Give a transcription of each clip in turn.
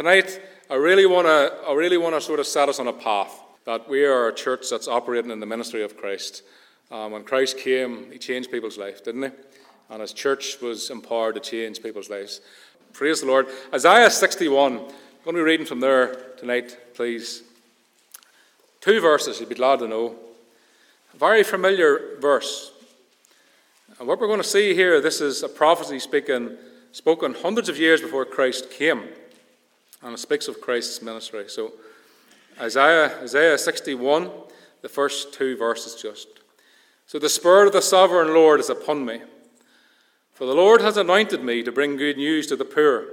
tonight, I really want to really sort of set us on a path that we are a church that's operating in the ministry of Christ. Um, when Christ came, He changed people's life, didn't He? And His church was empowered to change people's lives. Praise the Lord. Isaiah 61. I'm going to be reading from there tonight, please. Two verses, you'd be glad to know. A very familiar verse. And what we're going to see here, this is a prophecy speaking, spoken hundreds of years before Christ came. And it speaks of Christ's ministry. So, Isaiah, Isaiah 61, the first two verses just. So, the Spirit of the sovereign Lord is upon me. For the Lord has anointed me to bring good news to the poor.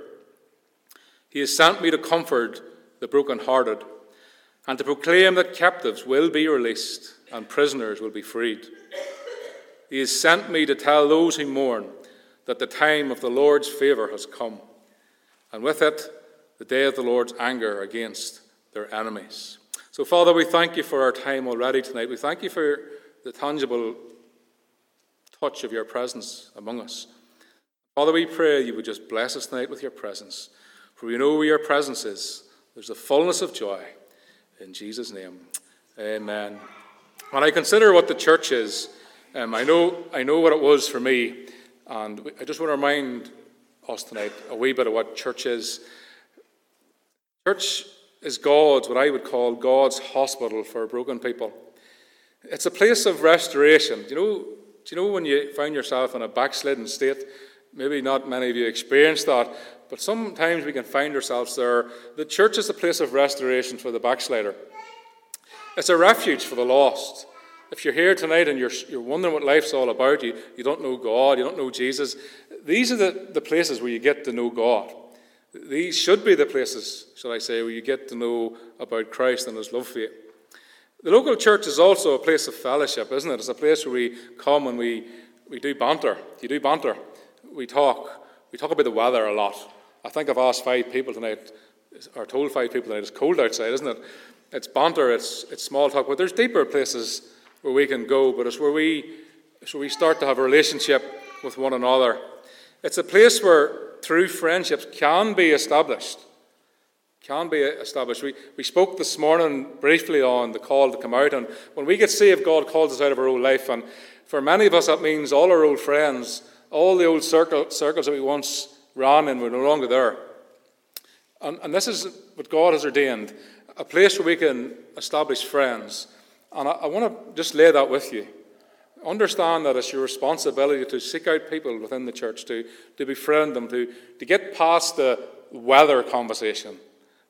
He has sent me to comfort the brokenhearted and to proclaim that captives will be released and prisoners will be freed. He has sent me to tell those who mourn that the time of the Lord's favour has come, and with it, the day of the Lord's anger against their enemies. So, Father, we thank you for our time already tonight. We thank you for the tangible touch of your presence among us. Father, we pray you would just bless us tonight with your presence. For we know where your presence is. There's a fullness of joy. In Jesus' name, amen. When I consider what the church is, um, I, know, I know what it was for me, and I just want to remind us tonight a wee bit of what church is. Church is God's, what I would call God's hospital for broken people. It's a place of restoration. Do you know, do you know when you find yourself in a backslidden state? Maybe not many of you experienced that, but sometimes we can find ourselves there. The church is a place of restoration for the backslider. It's a refuge for the lost. If you're here tonight and you're, you're wondering what life's all about, you, you don't know God, you don't know Jesus, these are the, the places where you get to know God. These should be the places, shall I say, where you get to know about Christ and His love for you. The local church is also a place of fellowship, isn't it? It's a place where we come and we, we do banter. You do banter. We talk. We talk about the weather a lot. I think I've asked five people tonight, or told five people tonight, it's cold outside, isn't it? It's banter, it's, it's small talk, but there's deeper places where we can go, but it's where we, it's where we start to have a relationship with one another. It's a place where through friendships can be established. Can be established. We, we spoke this morning briefly on the call to come out, and when we get saved, God calls us out of our old life. And for many of us, that means all our old friends, all the old circle, circles that we once ran in, were no longer there. And, and this is what God has ordained a place where we can establish friends. And I, I want to just lay that with you. Understand that it's your responsibility to seek out people within the church, to, to befriend them, to, to get past the weather conversation. Do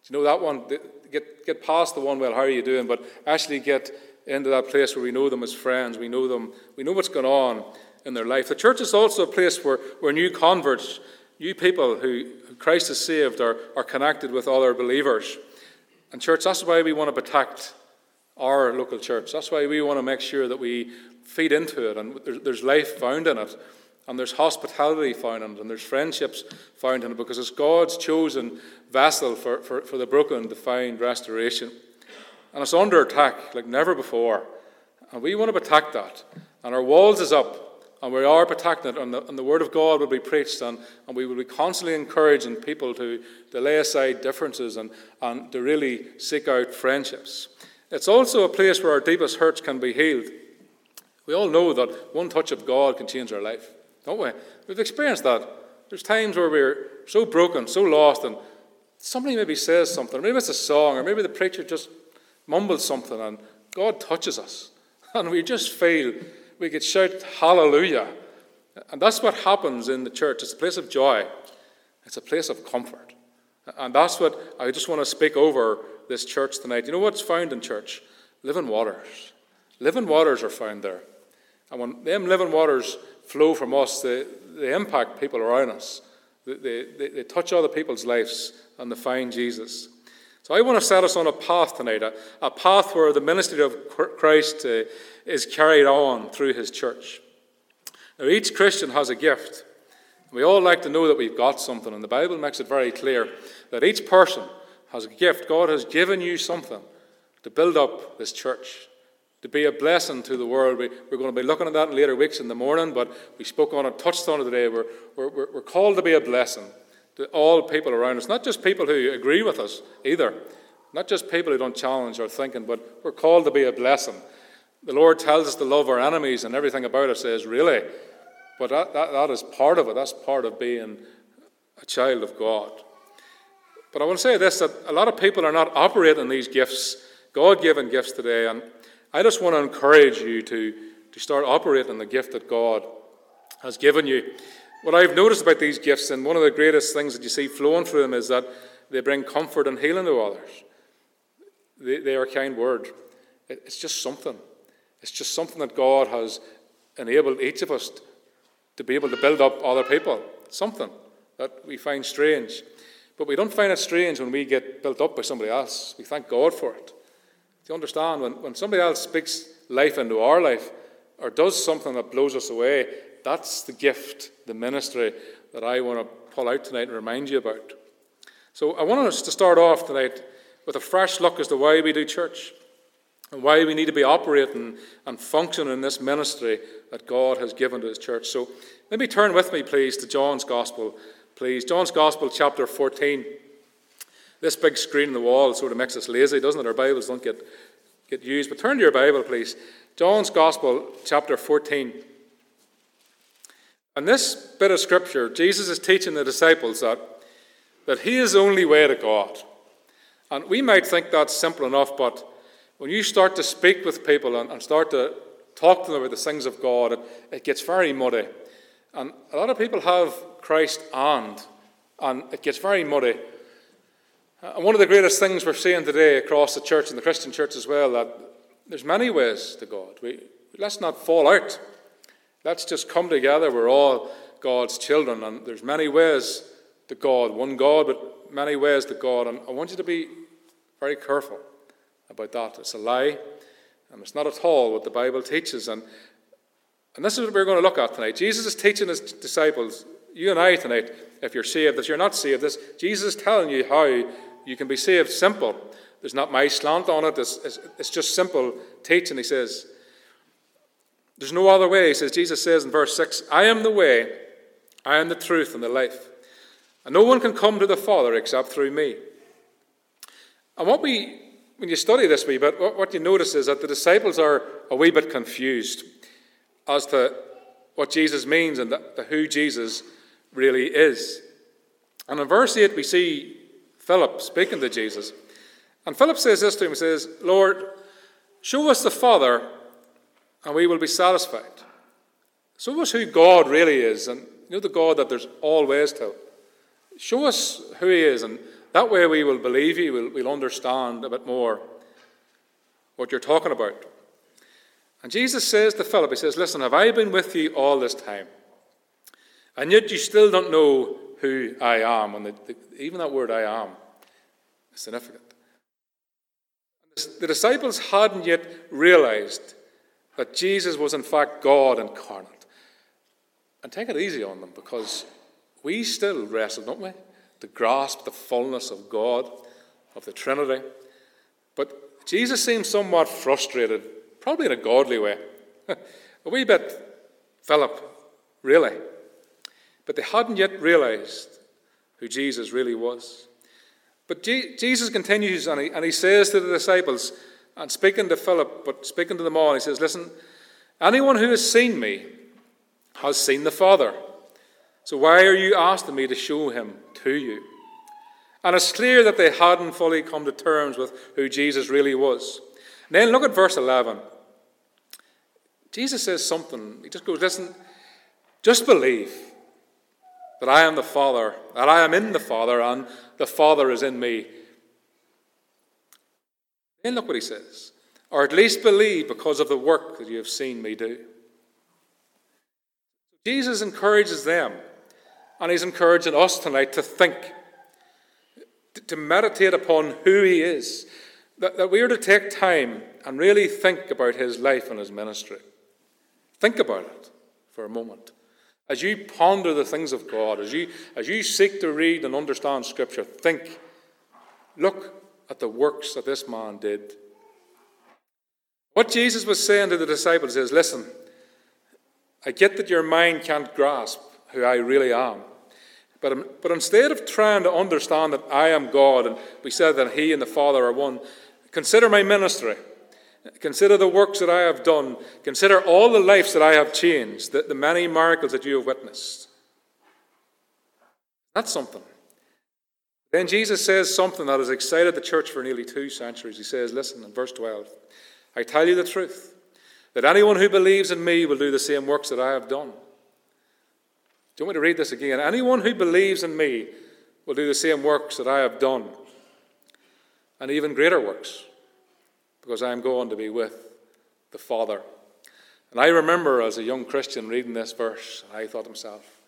you know that one? Get, get past the one, well, how are you doing? But actually get into that place where we know them as friends. We know them, we know what's going on in their life. The church is also a place where, where new converts, new people who Christ has saved, are, are connected with other believers. And, church, that's why we want to protect our local church. That's why we want to make sure that we feed into it, and there's life found in it, and there's hospitality found in it, and there's friendships found in it, because it's God's chosen vessel for, for, for the broken to find restoration. And it's under attack like never before. And we want to protect that. And our walls is up, and we are protecting it, and the, and the Word of God will be preached, and, and we will be constantly encouraging people to, to lay aside differences and, and to really seek out friendships. It's also a place where our deepest hurts can be healed. We all know that one touch of God can change our life, don't we? We've experienced that. There's times where we're so broken, so lost, and somebody maybe says something, maybe it's a song, or maybe the preacher just mumbles something, and God touches us. And we just feel we could shout hallelujah. And that's what happens in the church. It's a place of joy, it's a place of comfort. And that's what I just want to speak over this church tonight. You know what's found in church? Living waters. Living waters are found there. And when them living waters flow from us, they, they impact people around us. They, they, they touch other people's lives and they find Jesus. So I want to set us on a path tonight, a, a path where the ministry of Christ uh, is carried on through his church. Now, each Christian has a gift. We all like to know that we've got something, and the Bible makes it very clear that each person has a gift. God has given you something to build up this church to be a blessing to the world. We, are going to be looking at that in later weeks in the morning, but we spoke on it, touched on it today. We're, we're, we're called to be a blessing to all people around us, not just people who agree with us either, not just people who don't challenge our thinking, but we're called to be a blessing. The Lord tells us to love our enemies, and everything about us says, really. But that, that, that is part of it. That's part of being a child of God. But I want to say this that a lot of people are not operating these gifts, God given gifts today. And I just want to encourage you to, to start operating the gift that God has given you. What I've noticed about these gifts, and one of the greatest things that you see flowing through them, is that they bring comfort and healing to others. They, they are kind word. It's just something. It's just something that God has enabled each of us to be able to build up other people. Something that we find strange. But we don't find it strange when we get built up by somebody else. We thank God for it. Do you understand? When, when somebody else speaks life into our life or does something that blows us away, that's the gift, the ministry that I want to pull out tonight and remind you about. So I want us to start off tonight with a fresh look as to why we do church and why we need to be operating and functioning in this ministry that God has given to His church. So let me turn with me, please, to John's Gospel, please. John's Gospel, chapter 14. This big screen in the wall sort of makes us lazy, doesn't it? Our Bibles don't get, get used. But turn to your Bible, please. John's Gospel, chapter 14. And this bit of scripture, Jesus is teaching the disciples that, that He is the only way to God. And we might think that's simple enough, but when you start to speak with people and, and start to talk to them about the things of God, it, it gets very muddy. And a lot of people have Christ and, and it gets very muddy. Uh, and one of the greatest things we're seeing today across the church and the Christian church as well, that there's many ways to God. We, let's not fall out. Let's just come together. We're all God's children, and there's many ways to God. One God, but many ways to God. And I want you to be very careful about that. It's a lie, and it's not at all what the Bible teaches. And, and this is what we're going to look at tonight. Jesus is teaching his disciples, you and I tonight, if you're saved, if you're not saved, this, Jesus is telling you how you can be saved simple. There's not my slant on it, it's, it's, it's just simple teaching. He says, There's no other way. He says, Jesus says in verse 6, I am the way, I am the truth, and the life. And no one can come to the Father except through me. And what we when you study this wee bit, what you notice is that the disciples are a wee bit confused as to what Jesus means and the, who Jesus really is. And in verse 8, we see Philip speaking to Jesus. And Philip says this to him He says, Lord, show us the Father, and we will be satisfied. Show us who God really is, and you know the God that there's always to. Show us who He is, and that way we will believe you, we'll, we'll understand a bit more what you're talking about. And Jesus says to Philip, He says, Listen, have I been with you all this time? And yet you still don't know who I am. And the, the, even that word I am is significant. The disciples hadn't yet realized that Jesus was in fact God incarnate. And take it easy on them because we still wrestle, don't we? to grasp the fullness of God, of the Trinity. But Jesus seems somewhat frustrated, probably in a godly way. a wee bit, Philip, really. But they hadn't yet realized who Jesus really was. But Jesus continues and he, and he says to the disciples, and speaking to Philip, but speaking to them all, he says, Listen, anyone who has seen me has seen the Father. So why are you asking me to show him to you? And it's clear that they hadn't fully come to terms with who Jesus really was. And then look at verse 11. Jesus says something. He just goes, Listen, just believe that I am the Father, that I am in the Father, and the Father is in me. Then look what he says. Or at least believe because of the work that you have seen me do. Jesus encourages them and he's encouraging us tonight to think, to meditate upon who he is, that, that we are to take time and really think about his life and his ministry. Think about it for a moment. As you ponder the things of God, as you, as you seek to read and understand Scripture, think, look at the works that this man did. What Jesus was saying to the disciples is listen, I get that your mind can't grasp who I really am. But, but instead of trying to understand that I am God, and we said that He and the Father are one, consider my ministry. Consider the works that I have done. Consider all the lives that I have changed, the, the many miracles that you have witnessed. That's something. Then Jesus says something that has excited the church for nearly two centuries. He says, Listen, in verse 12, I tell you the truth, that anyone who believes in me will do the same works that I have done. Do you want me to read this again? Anyone who believes in me will do the same works that I have done, and even greater works, because I am going to be with the Father. And I remember as a young Christian reading this verse, and I thought to myself,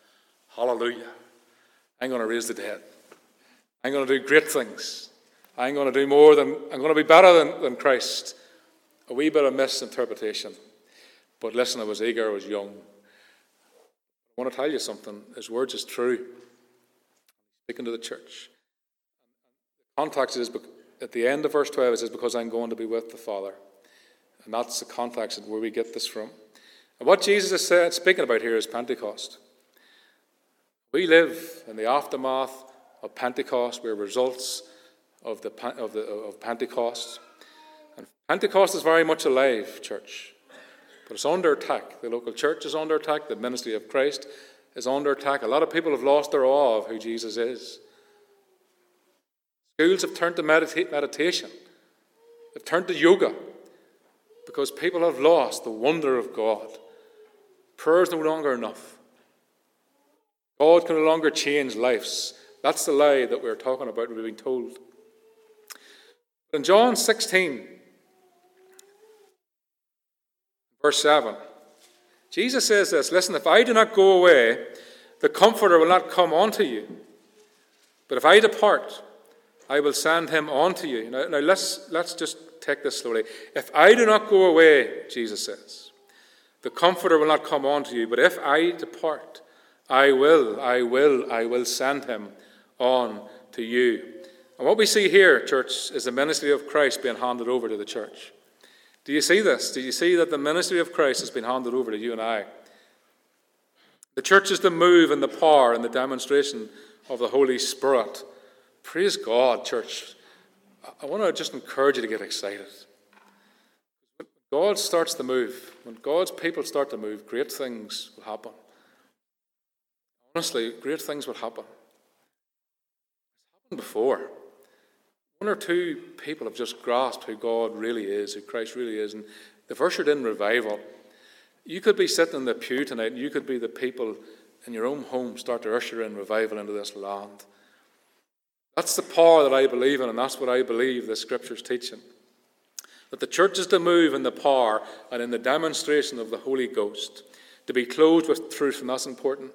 Hallelujah, I'm going to raise the dead. I'm going to do great things. I'm going to do more than, I'm going to be better than, than Christ. A wee bit of misinterpretation. But listen, I was eager, I was young. I want to tell you something. His words is true. Speaking to the church. Context is at the end of verse 12, it says, Because I'm going to be with the Father. And that's the context where we get this from. And what Jesus is saying, speaking about here is Pentecost. We live in the aftermath of Pentecost. We're results of, the, of, the, of Pentecost. And Pentecost is very much alive, church. But it's under attack. The local church is under attack. The ministry of Christ is under attack. A lot of people have lost their awe of who Jesus is. Schools have turned to medita- meditation, they've turned to yoga because people have lost the wonder of God. Prayer is no longer enough. God can no longer change lives. That's the lie that we're talking about, we're being told. In John 16, verse 7, Jesus says this Listen, if I do not go away, the Comforter will not come unto you. But if I depart, I will send him on to you. Now, now let's, let's just take this slowly. If I do not go away, Jesus says, the Comforter will not come on to you. But if I depart, I will, I will, I will send him on to you. And what we see here, church, is the ministry of Christ being handed over to the church. Do you see this? Do you see that the ministry of Christ has been handed over to you and I? The church is the move and the power and the demonstration of the Holy Spirit. Praise God, church. I want to just encourage you to get excited. When God starts to move, when God's people start to move, great things will happen. Honestly, great things will happen It's happened before. One or two people have just grasped who God really is, who Christ really is, and they've ushered in revival. You could be sitting in the pew tonight, and you could be the people in your own home start to usher in revival into this land. That's the power that I believe in, and that's what I believe the Scripture's teaching. That the church is to move in the power and in the demonstration of the Holy Ghost, to be clothed with truth, and that's important.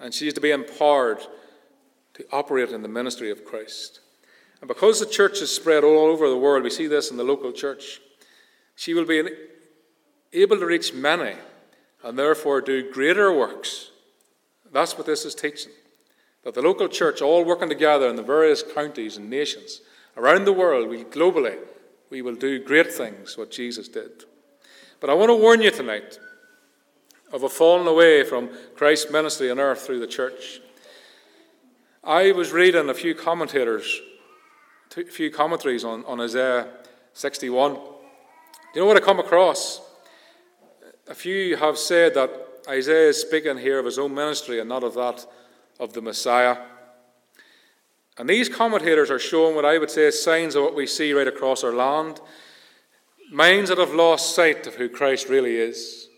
And she is to be empowered to operate in the ministry of Christ. And because the church is spread all over the world, we see this in the local church, she will be able to reach many and therefore do greater works. That's what this is teaching. That the local church, all working together in the various counties and nations around the world, we globally, we will do great things, what Jesus did. But I want to warn you tonight of a falling away from Christ's ministry on earth through the church. I was reading a few commentators, a few commentaries on, on Isaiah 61. Do you know what I come across? A few have said that Isaiah is speaking here of his own ministry and not of that of the Messiah. And these commentators are showing what I would say is signs of what we see right across our land minds that have lost sight of who Christ really is.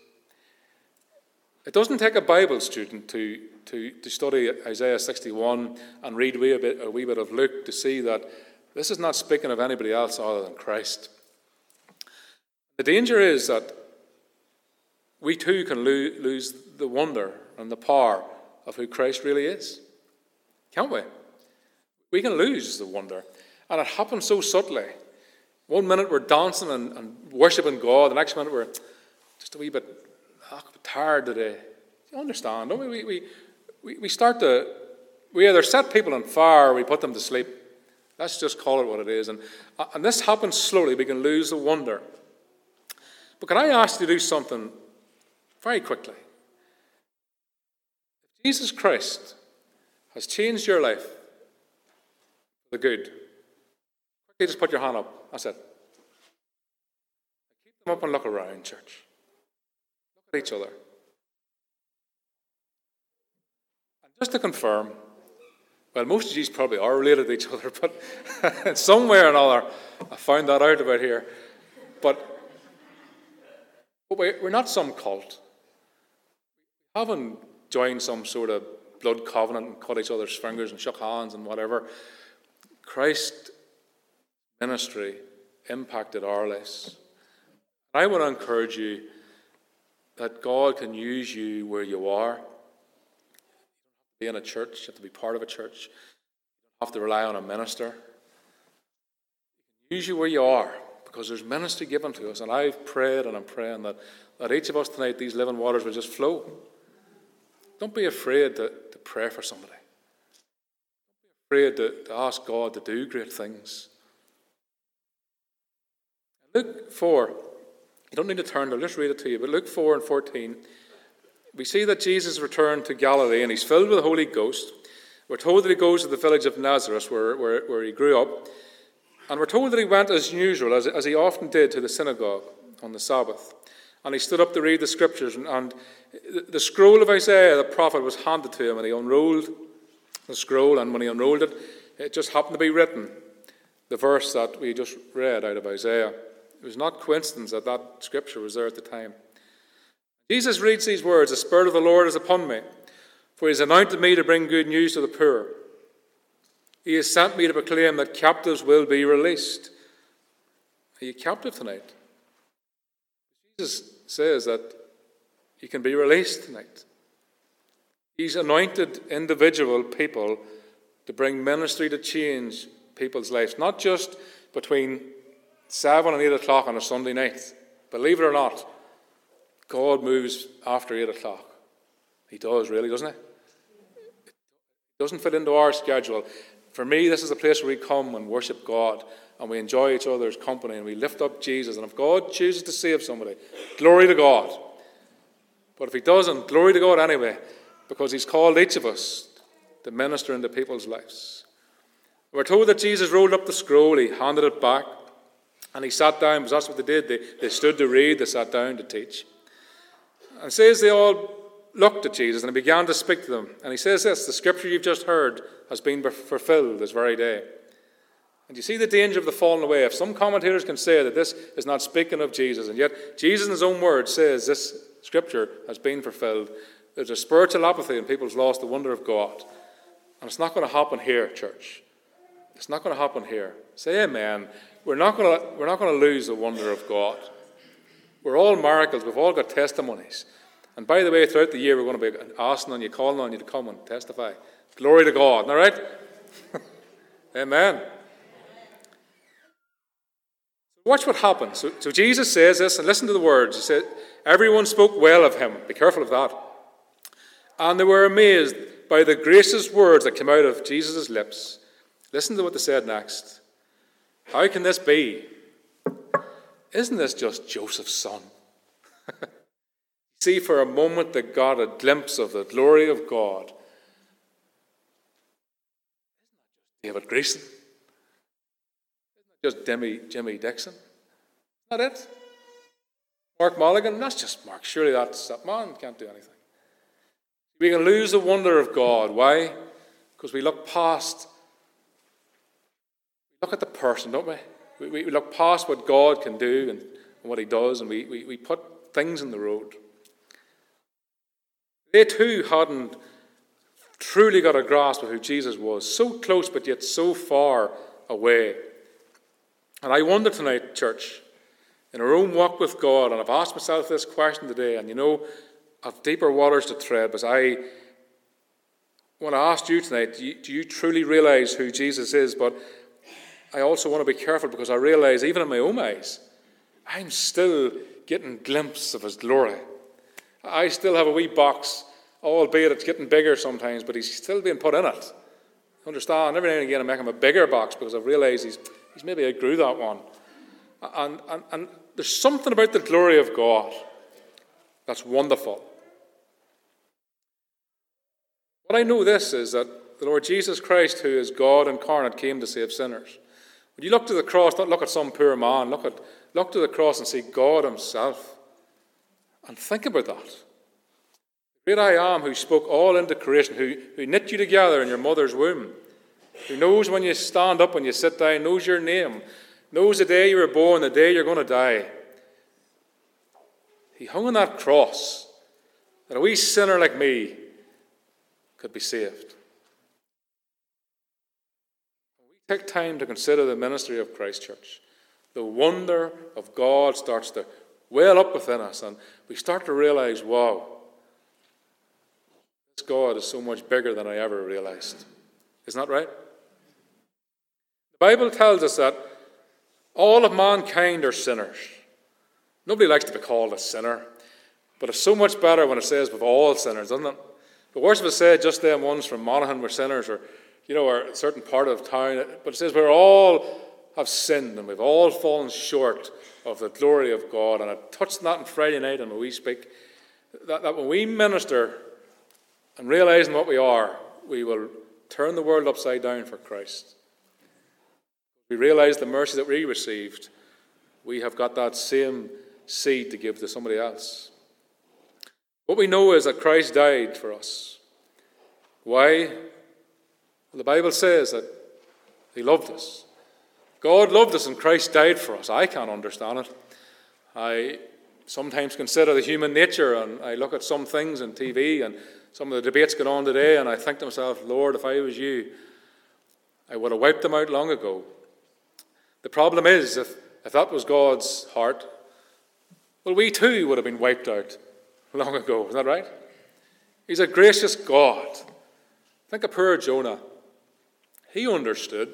It doesn't take a Bible student to to, to study Isaiah 61 and read a wee, bit, a wee bit of Luke to see that this is not speaking of anybody else other than Christ. The danger is that we too can lo- lose the wonder and the power of who Christ really is. Can't we? We can lose the wonder. And it happens so subtly. One minute we're dancing and, and worshipping God, the next minute we're just a wee bit oh, tired today. You understand, don't we? We, we, we, we start to, we either set people on fire or we put them to sleep. Let's just call it what it is. And, uh, and this happens slowly. We can lose the wonder. But can I ask you to do something very quickly? Jesus Christ has changed your life for the good, quickly just put your hand up. That's it. Keep them up and look around, church. Look at each other. And just to confirm, well, most of these probably are related to each other, but somewhere or another, I found that out about here. But, but we're not some cult. We haven't joined some sort of blood covenant and cut each other's fingers and shook hands and whatever. Christ's ministry impacted our lives. I want to encourage you that God can use you where you are be in a church, you have to be part of a church. You don't have to rely on a minister. Use you where you are because there's ministry given to us. And I've prayed and I'm praying that, that each of us tonight, these living waters will just flow. Don't be afraid to, to pray for somebody. Don't be afraid to, to ask God to do great things. Luke 4, you don't need to turn, I'll just read it to you, but Luke 4 and 14 we see that Jesus returned to Galilee and he's filled with the Holy Ghost. We're told that he goes to the village of Nazareth where, where, where he grew up. And we're told that he went as usual, as, as he often did, to the synagogue on the Sabbath. And he stood up to read the scriptures. And, and the scroll of Isaiah, the prophet, was handed to him. And he unrolled the scroll. And when he unrolled it, it just happened to be written the verse that we just read out of Isaiah. It was not coincidence that that scripture was there at the time. Jesus reads these words The Spirit of the Lord is upon me, for he has anointed me to bring good news to the poor. He has sent me to proclaim that captives will be released. Are you captive tonight? Jesus says that he can be released tonight. He's anointed individual people to bring ministry to change people's lives, not just between 7 and 8 o'clock on a Sunday night. Believe it or not, God moves after 8 o'clock. He does, really, doesn't he? It doesn't fit into our schedule. For me, this is a place where we come and worship God and we enjoy each other's company and we lift up Jesus. And if God chooses to save somebody, glory to God. But if He doesn't, glory to God anyway, because He's called each of us to minister into people's lives. We're told that Jesus rolled up the scroll, He handed it back, and He sat down because that's what they did. They, they stood to read, they sat down to teach. And says they all looked at Jesus and he began to speak to them. And he says this the scripture you've just heard has been fulfilled this very day. And you see the danger of the falling away. If some commentators can say that this is not speaking of Jesus, and yet Jesus in his own words says this scripture has been fulfilled, there's a spiritual apathy and people's lost the wonder of God. And it's not going to happen here, church. It's not going to happen here. Say amen. We're not going to, we're not going to lose the wonder of God. We're all miracles. We've all got testimonies. And by the way, throughout the year, we're going to be asking on you, calling on you to come and testify. Glory to God. All right? Amen. Watch what happens. So, so, Jesus says this, and listen to the words. He said, Everyone spoke well of him. Be careful of that. And they were amazed by the gracious words that came out of Jesus' lips. Listen to what they said next. How can this be? Isn't this just Joseph's son? See, for a moment, they got a glimpse of the glory of God. David Grayson? Just Jimmy, Jimmy Dixon? Isn't it? Mark Mulligan? That's just Mark. Surely that's that man can't do anything. We can lose the wonder of God. Why? Because we look past, we look at the person, don't we? We, we look past what God can do and, what He does, and we, we, we put things in the road. They too hadn't truly got a grasp of who Jesus was, so close but yet so far away. And I wonder tonight, church, in our own walk with God, and I've asked myself this question today, and you know, I've deeper waters to tread, but I want to ask you tonight do you, do you truly realize who Jesus is? But I also want to be careful because I realize, even in my own eyes, I'm still getting glimpses of His glory. I still have a wee box, albeit it's getting bigger sometimes, but He's still being put in it. Understand? Every now and again, I make him a bigger box because I realize he's, he's maybe outgrew that one. And, and, and there's something about the glory of God that's wonderful. What I know this is that the Lord Jesus Christ, who is God incarnate, came to save sinners. When you look to the cross, don't look at some poor man, look, at, look to the cross and see God Himself. And think about that. Great I am who spoke all into creation, who, who knit you together in your mother's womb, who knows when you stand up, when you sit down, knows your name, knows the day you were born, the day you're going to die. He hung on that cross that a wee sinner like me could be saved. We take time to consider the ministry of Christ Church. The wonder of God starts to well up within us, and we start to realize, wow, this God is so much bigger than I ever realized. Isn't that right? The Bible tells us that all of mankind are sinners. Nobody likes to be called a sinner, but it's so much better when it says we've all sinners, doesn't it? The worst of it said just them ones from Monaghan were sinners, or you know, or a certain part of town. But it says we're all have sinned and we've all fallen short of the glory of God. And I touched on that on Friday night and when we speak that, that when we minister and realizing what we are, we will turn the world upside down for Christ. We realize the mercy that we received, we have got that same seed to give to somebody else. What we know is that Christ died for us. Why? Well, the Bible says that He loved us. God loved us and Christ died for us. I can't understand it. I sometimes consider the human nature and I look at some things on TV and some of the debates going on today and I think to myself, Lord, if I was you, I would have wiped them out long ago. The problem is, if, if that was God's heart, well, we too would have been wiped out long ago. Is that right? He's a gracious God. Think of poor Jonah. He understood.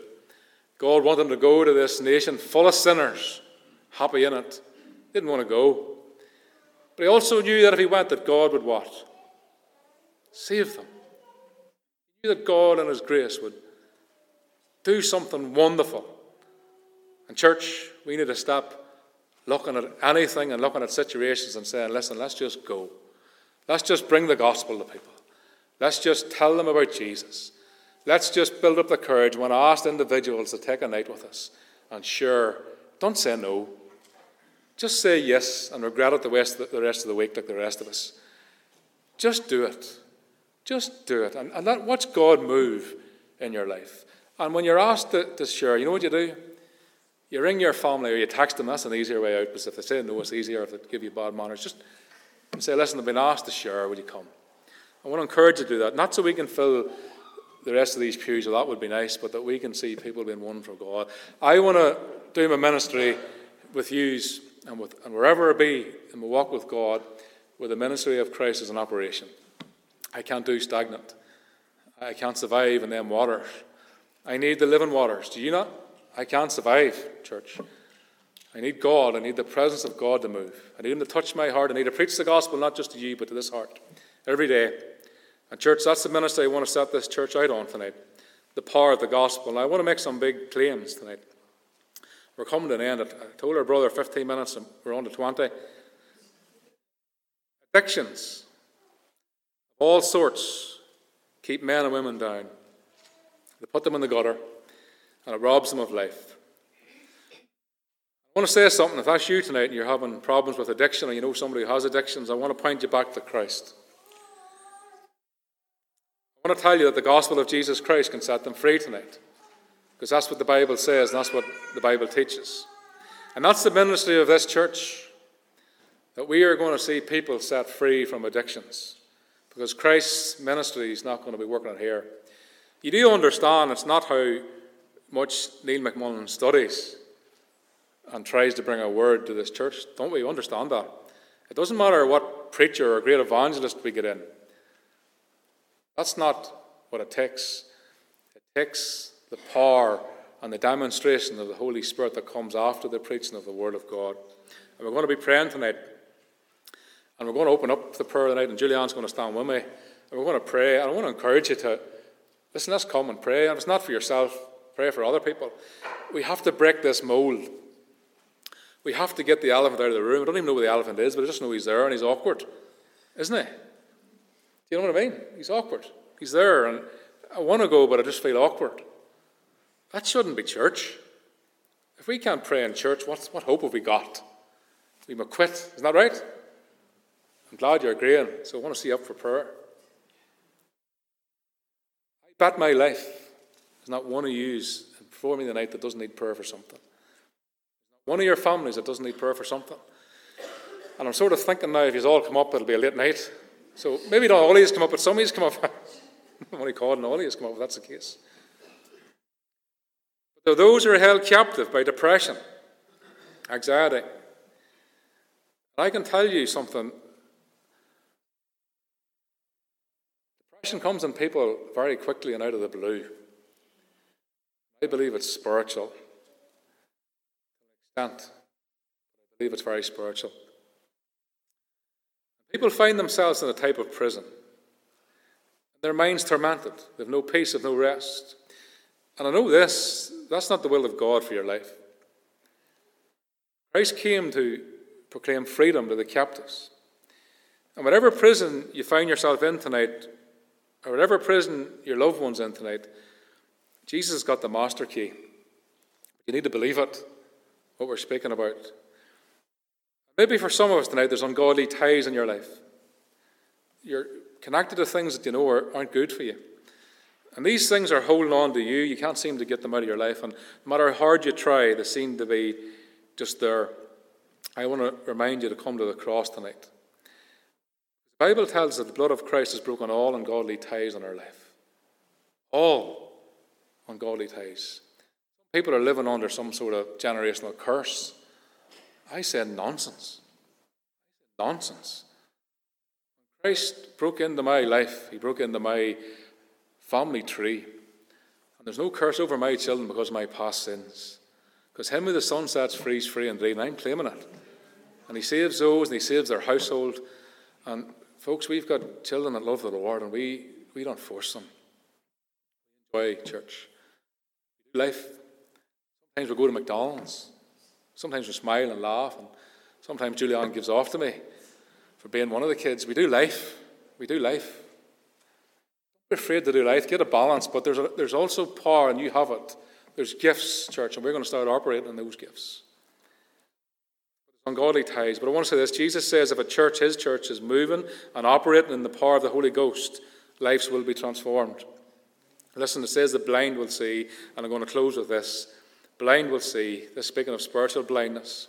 God wanted him to go to this nation full of sinners, happy in it. Didn't want to go. But he also knew that if he went, that God would what? Save them. He knew that God and his grace would do something wonderful. And church, we need to stop looking at anything and looking at situations and saying, listen, let's just go. Let's just bring the gospel to people. Let's just tell them about Jesus. Let's just build up the courage when I ask individuals to take a night with us. And sure, don't say no. Just say yes and regret it the rest of the week like the rest of us. Just do it. Just do it. And, and let, watch God move in your life. And when you're asked to, to share, you know what you do? You ring your family or you text them. That's an easier way out because if they say no, it's easier if they give you bad manners. Just say, listen, I've been asked to share. Would you come? I want to encourage you to do that. Not so we can fill the rest of these pews, well, that would be nice, but that we can see people being won for God. I want to do my ministry with yous and, with, and wherever I be in my walk with God, with the ministry of Christ as an operation. I can't do stagnant. I can't survive in them waters. I need the living waters. Do you not? I can't survive, church. I need God. I need the presence of God to move. I need Him to touch my heart. I need to preach the gospel not just to you, but to this heart every day. And, church, that's the ministry I want to set this church out on tonight the power of the gospel. And I want to make some big claims tonight. We're coming to an end. I told our brother 15 minutes, and we're on to 20. Addictions all sorts keep men and women down. They put them in the gutter, and it robs them of life. I want to say something. If that's you tonight and you're having problems with addiction, or you know somebody who has addictions, I want to point you back to Christ. I want to tell you that the gospel of Jesus Christ can set them free tonight. Because that's what the Bible says, and that's what the Bible teaches. And that's the ministry of this church that we are going to see people set free from addictions. Because Christ's ministry is not going to be working out here. You do understand it's not how much Neil McMullen studies and tries to bring a word to this church. Don't we understand that? It doesn't matter what preacher or great evangelist we get in. That's not what it takes. It takes the power and the demonstration of the Holy Spirit that comes after the preaching of the Word of God. And we're going to be praying tonight. And we're going to open up the prayer tonight, and Julianne's going to stand with me. And we're going to pray. And I want to encourage you to listen, let's come and pray. And if it's not for yourself, pray for other people. We have to break this mold. We have to get the elephant out of the room. I don't even know where the elephant is, but I just know he's there and he's awkward, isn't he? Do you know what I mean? He's awkward. He's there, and I want to go, but I just feel awkward. That shouldn't be church. If we can't pray in church, what, what hope have we got? We might quit. Isn't that right? I'm glad you're agreeing, so I want to see you up for prayer. I bet my life is not one of you before me tonight that doesn't need prayer for something. One of your families that doesn't need prayer for something. And I'm sort of thinking now, if you all come up, it'll be a late night. So maybe not all of you come up, but some of you come up. I'm only calling all of you come up if that's the case. But those who are held captive by depression, anxiety. I can tell you something. Depression comes in people very quickly and out of the blue. I believe it's spiritual. To an extent. I believe it's very spiritual. People find themselves in a type of prison. Their minds tormented. They have no peace, they've no rest. And I know this that's not the will of God for your life. Christ came to proclaim freedom to the captives. And whatever prison you find yourself in tonight, or whatever prison your loved one's in tonight, Jesus has got the master key. You need to believe it, what we're speaking about. Maybe for some of us tonight, there's ungodly ties in your life. You're connected to things that you know aren't good for you. And these things are holding on to you. You can't seem to get them out of your life. And no matter how hard you try, they seem to be just there. I want to remind you to come to the cross tonight. The Bible tells us that the blood of Christ has broken all ungodly ties in our life. All ungodly ties. People are living under some sort of generational curse. I said nonsense. Nonsense. Christ broke into my life, He broke into my family tree. And there's no curse over my children because of my past sins. Because him who the Son sets free is free indeed, and I'm claiming it. And he saves those and he saves their household. And folks, we've got children that love the Lord, and we, we don't force them. Enjoy church. Life. Sometimes we go to McDonald's. Sometimes we smile and laugh. And sometimes Julian gives off to me for being one of the kids. We do life. We do life be afraid to do life. Get a balance, but there's, a, there's also power, and you have it. There's gifts, church, and we're going to start operating in those gifts. Ungodly ties. But I want to say this Jesus says if a church, his church, is moving and operating in the power of the Holy Ghost, lives will be transformed. Listen, it says the blind will see, and I'm going to close with this. Blind will see. This speaking of spiritual blindness.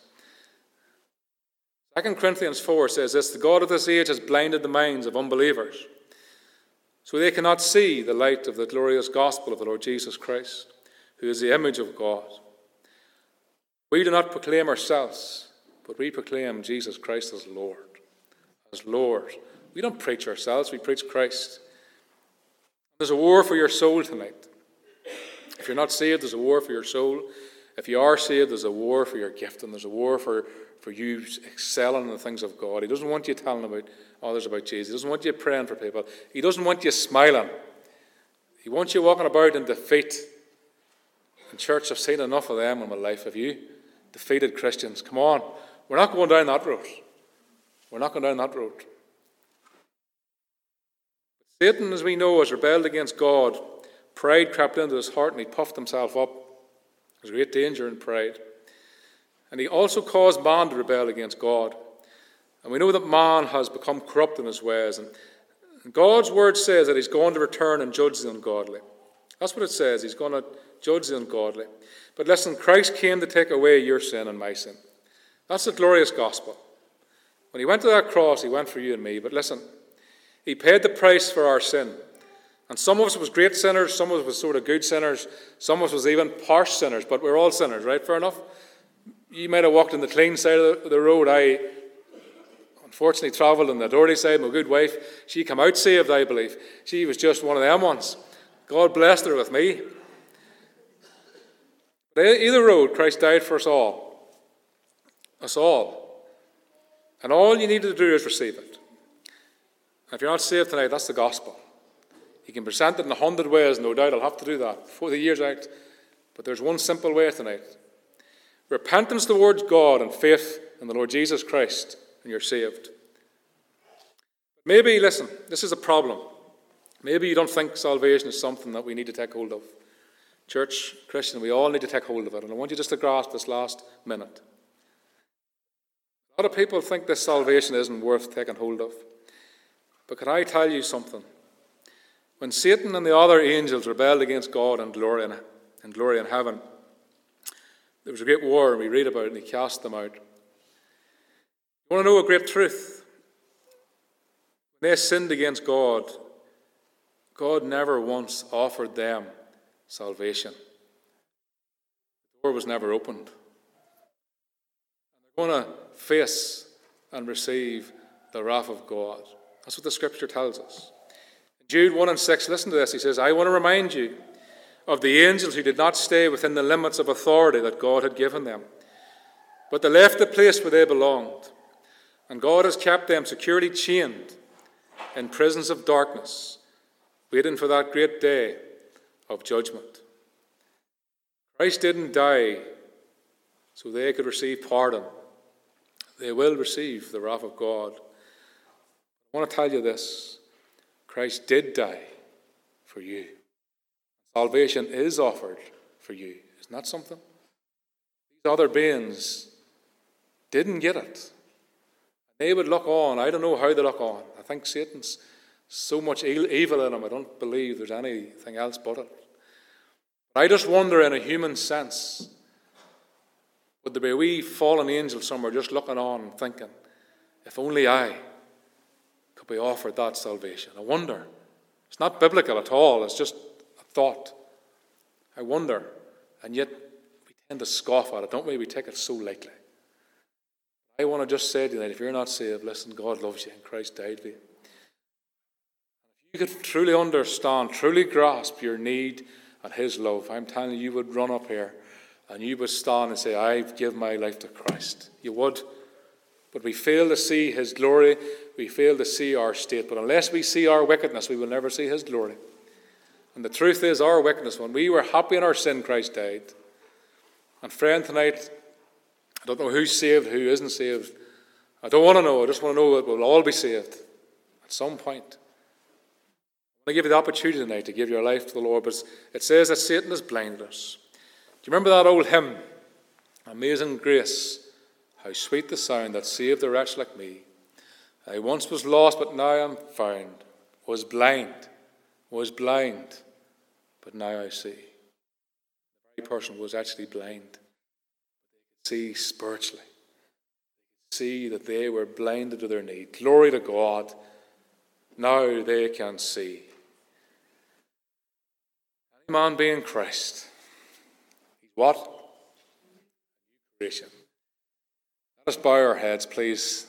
2 Corinthians 4 says this The God of this age has blinded the minds of unbelievers so they cannot see the light of the glorious gospel of the Lord Jesus Christ, who is the image of God. We do not proclaim ourselves, but we proclaim Jesus Christ as Lord. As Lord. We don't preach ourselves, we preach Christ. There's a war for your soul tonight. If you're not saved, there's a war for your soul. If you are saved, there's a war for your gift, and there's a war for, for you excelling in the things of God. He doesn't want you telling about others about Jesus. He doesn't want you praying for people. He doesn't want you smiling. He wants you walking about in defeat. In church, I've seen enough of them in my life. Have you? Defeated Christians. Come on. We're not going down that road. We're not going down that road. Satan, as we know, has rebelled against God. Pride crept into his heart and he puffed himself up. There's great danger in pride. And he also caused man to rebel against God. And we know that man has become corrupt in his ways. And God's word says that he's going to return and judge the ungodly. That's what it says. He's going to judge the ungodly. But listen, Christ came to take away your sin and my sin. That's the glorious gospel. When he went to that cross, he went for you and me. But listen, he paid the price for our sin. And some of us was great sinners, some of us was sort of good sinners, some of us was even harsh sinners, but we're all sinners, right? Fair enough? You might have walked on the clean side of the road. I Unfortunately, travelled on the dirty side. My good wife, she come out saved, I believe. She was just one of them ones. God blessed her with me. But either road, Christ died for us all. Us all. And all you need to do is receive it. And if you're not saved tonight, that's the gospel. You can present it in a hundred ways, no doubt. I'll have to do that before the year's out. But there's one simple way tonight repentance towards God and faith in the Lord Jesus Christ and you're saved. Maybe, listen, this is a problem. Maybe you don't think salvation is something that we need to take hold of. Church, Christian, we all need to take hold of it. And I want you just to grasp this last minute. A lot of people think this salvation isn't worth taking hold of. But can I tell you something? When Satan and the other angels rebelled against God and glory in, and glory in heaven, there was a great war, and we read about it, and he cast them out. You want to know a great truth? When they sinned against God, God never once offered them salvation. The door was never opened. Going to face and receive the wrath of God. That's what the scripture tells us. Jude 1 and 6, listen to this. He says, I want to remind you of the angels who did not stay within the limits of authority that God had given them, but they left the place where they belonged. And God has kept them securely chained in prisons of darkness, waiting for that great day of judgment. Christ didn't die so they could receive pardon. They will receive the wrath of God. I want to tell you this Christ did die for you. Salvation is offered for you. Isn't that something? These other beings didn't get it. They would look on. I don't know how they look on. I think Satan's so much evil in them, I don't believe there's anything else but it. But I just wonder, in a human sense, would there be a wee fallen angel somewhere just looking on and thinking, if only I could be offered that salvation? I wonder. It's not biblical at all, it's just a thought. I wonder. And yet, we tend to scoff at it, don't we? We take it so lightly. I want to just say to you that if you're not saved, listen, God loves you and Christ died for you. If you could truly understand, truly grasp your need and His love, I'm telling you, you would run up here and you would stand and say, I give my life to Christ. You would. But we fail to see His glory, we fail to see our state. But unless we see our wickedness, we will never see His glory. And the truth is, our wickedness, when we were happy in our sin, Christ died. And friend, tonight, I don't know who's saved, who isn't saved. I don't want to know. I just want to know that we'll all be saved at some point. I want to give you the opportunity tonight to give your life to the Lord, but it says that Satan has blinded us. Do you remember that old hymn? Amazing grace, how sweet the sound that saved a wretch like me. I once was lost, but now I'm found. Was blind, was blind, but now I see. The person was actually blind see spiritually. See that they were blinded to their need. Glory to God. Now they can see. Any man being Christ, what? Creation. Let us bow our heads, please.